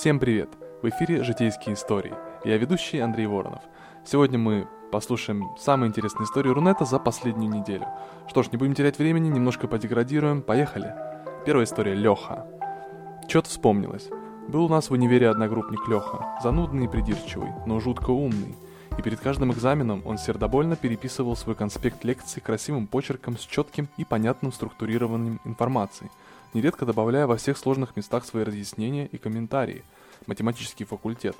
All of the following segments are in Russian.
Всем привет! В эфире «Житейские истории». Я ведущий Андрей Воронов. Сегодня мы послушаем самые интересные истории Рунета за последнюю неделю. Что ж, не будем терять времени, немножко подеградируем. Поехали! Первая история – Леха. Чё-то вспомнилось. Был у нас в универе одногруппник Леха, занудный и придирчивый, но жутко умный. И перед каждым экзаменом он сердобольно переписывал свой конспект лекции красивым почерком с четким и понятным структурированием информации – нередко добавляя во всех сложных местах свои разъяснения и комментарии. Математический факультет.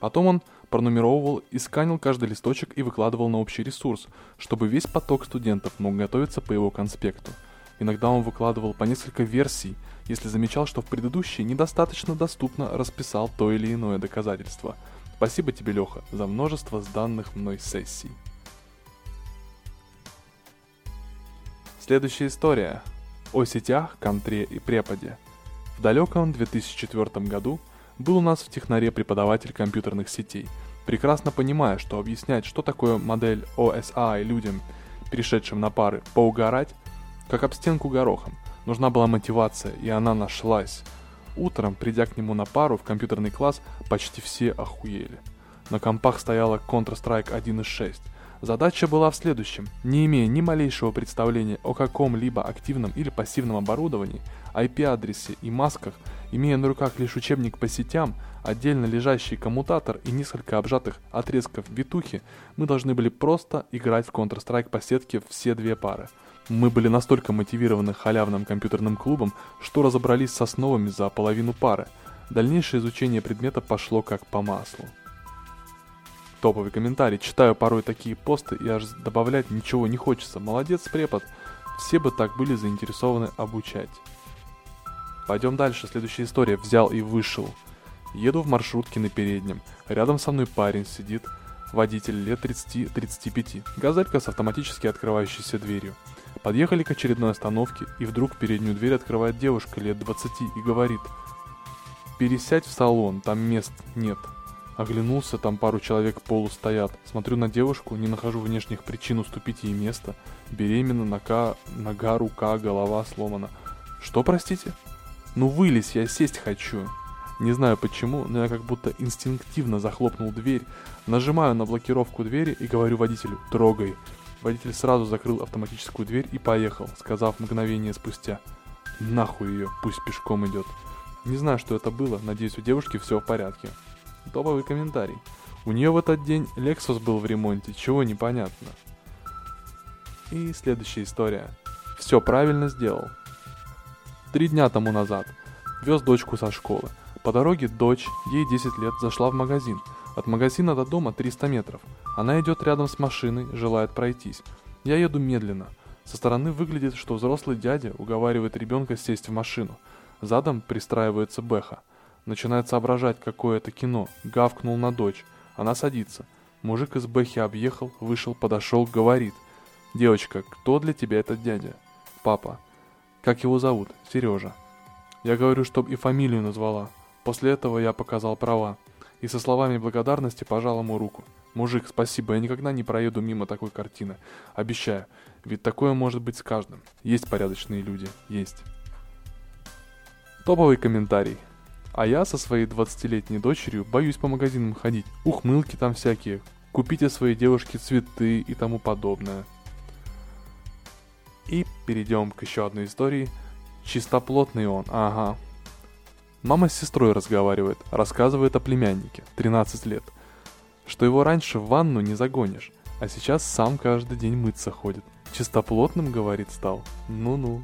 Потом он пронумеровывал и сканил каждый листочек и выкладывал на общий ресурс, чтобы весь поток студентов мог готовиться по его конспекту. Иногда он выкладывал по несколько версий, если замечал, что в предыдущей недостаточно доступно расписал то или иное доказательство. Спасибо тебе, Леха, за множество сданных мной сессий. Следующая история о сетях, контре и преподе. В далеком 2004 году был у нас в технаре преподаватель компьютерных сетей, прекрасно понимая, что объяснять, что такое модель OSI людям, перешедшим на пары, поугарать, как об стенку горохом. Нужна была мотивация, и она нашлась. Утром, придя к нему на пару в компьютерный класс, почти все охуели. На компах стояла Counter-Strike 1.6, Задача была в следующем. Не имея ни малейшего представления о каком-либо активном или пассивном оборудовании, IP-адресе и масках, имея на руках лишь учебник по сетям, отдельно лежащий коммутатор и несколько обжатых отрезков витухи, мы должны были просто играть в Counter-Strike по сетке все две пары. Мы были настолько мотивированы халявным компьютерным клубом, что разобрались с основами за половину пары. Дальнейшее изучение предмета пошло как по маслу топовый комментарий. Читаю порой такие посты и аж добавлять ничего не хочется. Молодец, препод. Все бы так были заинтересованы обучать. Пойдем дальше. Следующая история. Взял и вышел. Еду в маршрутке на переднем. Рядом со мной парень сидит. Водитель лет 30-35. Газелька с автоматически открывающейся дверью. Подъехали к очередной остановке, и вдруг переднюю дверь открывает девушка лет 20 и говорит «Пересядь в салон, там мест нет». Оглянулся, там пару человек полу стоят. Смотрю на девушку, не нахожу внешних причин уступить ей место. Беременна, нога, нога, рука, голова сломана. Что, простите? Ну вылезь, я сесть хочу. Не знаю почему, но я как будто инстинктивно захлопнул дверь, нажимаю на блокировку двери и говорю водителю «трогай». Водитель сразу закрыл автоматическую дверь и поехал, сказав мгновение спустя «нахуй ее, пусть пешком идет». Не знаю, что это было, надеюсь у девушки все в порядке. Топовый комментарий. У нее в этот день Lexus был в ремонте, чего непонятно. И следующая история. Все правильно сделал. Три дня тому назад. Вез дочку со школы. По дороге дочь, ей 10 лет, зашла в магазин. От магазина до дома 300 метров. Она идет рядом с машиной, желает пройтись. Я еду медленно. Со стороны выглядит, что взрослый дядя уговаривает ребенка сесть в машину. Задом пристраивается Бэха – Начинает соображать, какое это кино. Гавкнул на дочь. Она садится. Мужик из Бэхи объехал, вышел, подошел, говорит. «Девочка, кто для тебя этот дядя?» «Папа». «Как его зовут?» «Сережа». Я говорю, чтоб и фамилию назвала. После этого я показал права. И со словами благодарности пожал ему руку. «Мужик, спасибо, я никогда не проеду мимо такой картины. Обещаю. Ведь такое может быть с каждым. Есть порядочные люди. Есть». Топовый комментарий. А я со своей 20-летней дочерью боюсь по магазинам ходить. Ухмылки там всякие. Купите своей девушке цветы и тому подобное. И перейдем к еще одной истории. Чистоплотный он, ага. Мама с сестрой разговаривает, рассказывает о племяннике, 13 лет. Что его раньше в ванну не загонишь, а сейчас сам каждый день мыться ходит. Чистоплотным, говорит, стал. Ну-ну.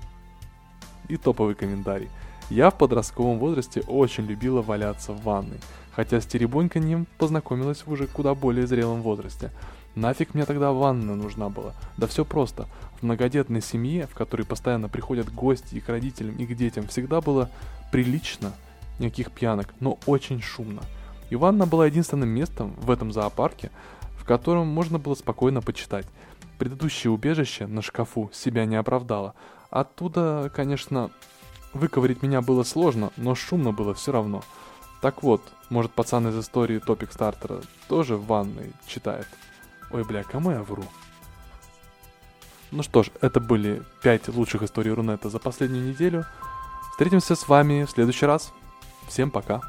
И топовый комментарий. Я в подростковом возрасте очень любила валяться в ванной, хотя с теребоньканьем познакомилась в уже куда более зрелом возрасте. Нафиг мне тогда ванна нужна была? Да все просто. В многодетной семье, в которой постоянно приходят гости и к родителям, и к детям, всегда было прилично, никаких пьянок, но очень шумно. И ванна была единственным местом в этом зоопарке, в котором можно было спокойно почитать. Предыдущее убежище на шкафу себя не оправдало. Оттуда, конечно, Выковырить меня было сложно, но шумно было все равно. Так вот, может пацан из истории Топик Стартера тоже в ванной читает. Ой, бля, кому я вру? Ну что ж, это были 5 лучших историй Рунета за последнюю неделю. Встретимся с вами в следующий раз. Всем пока.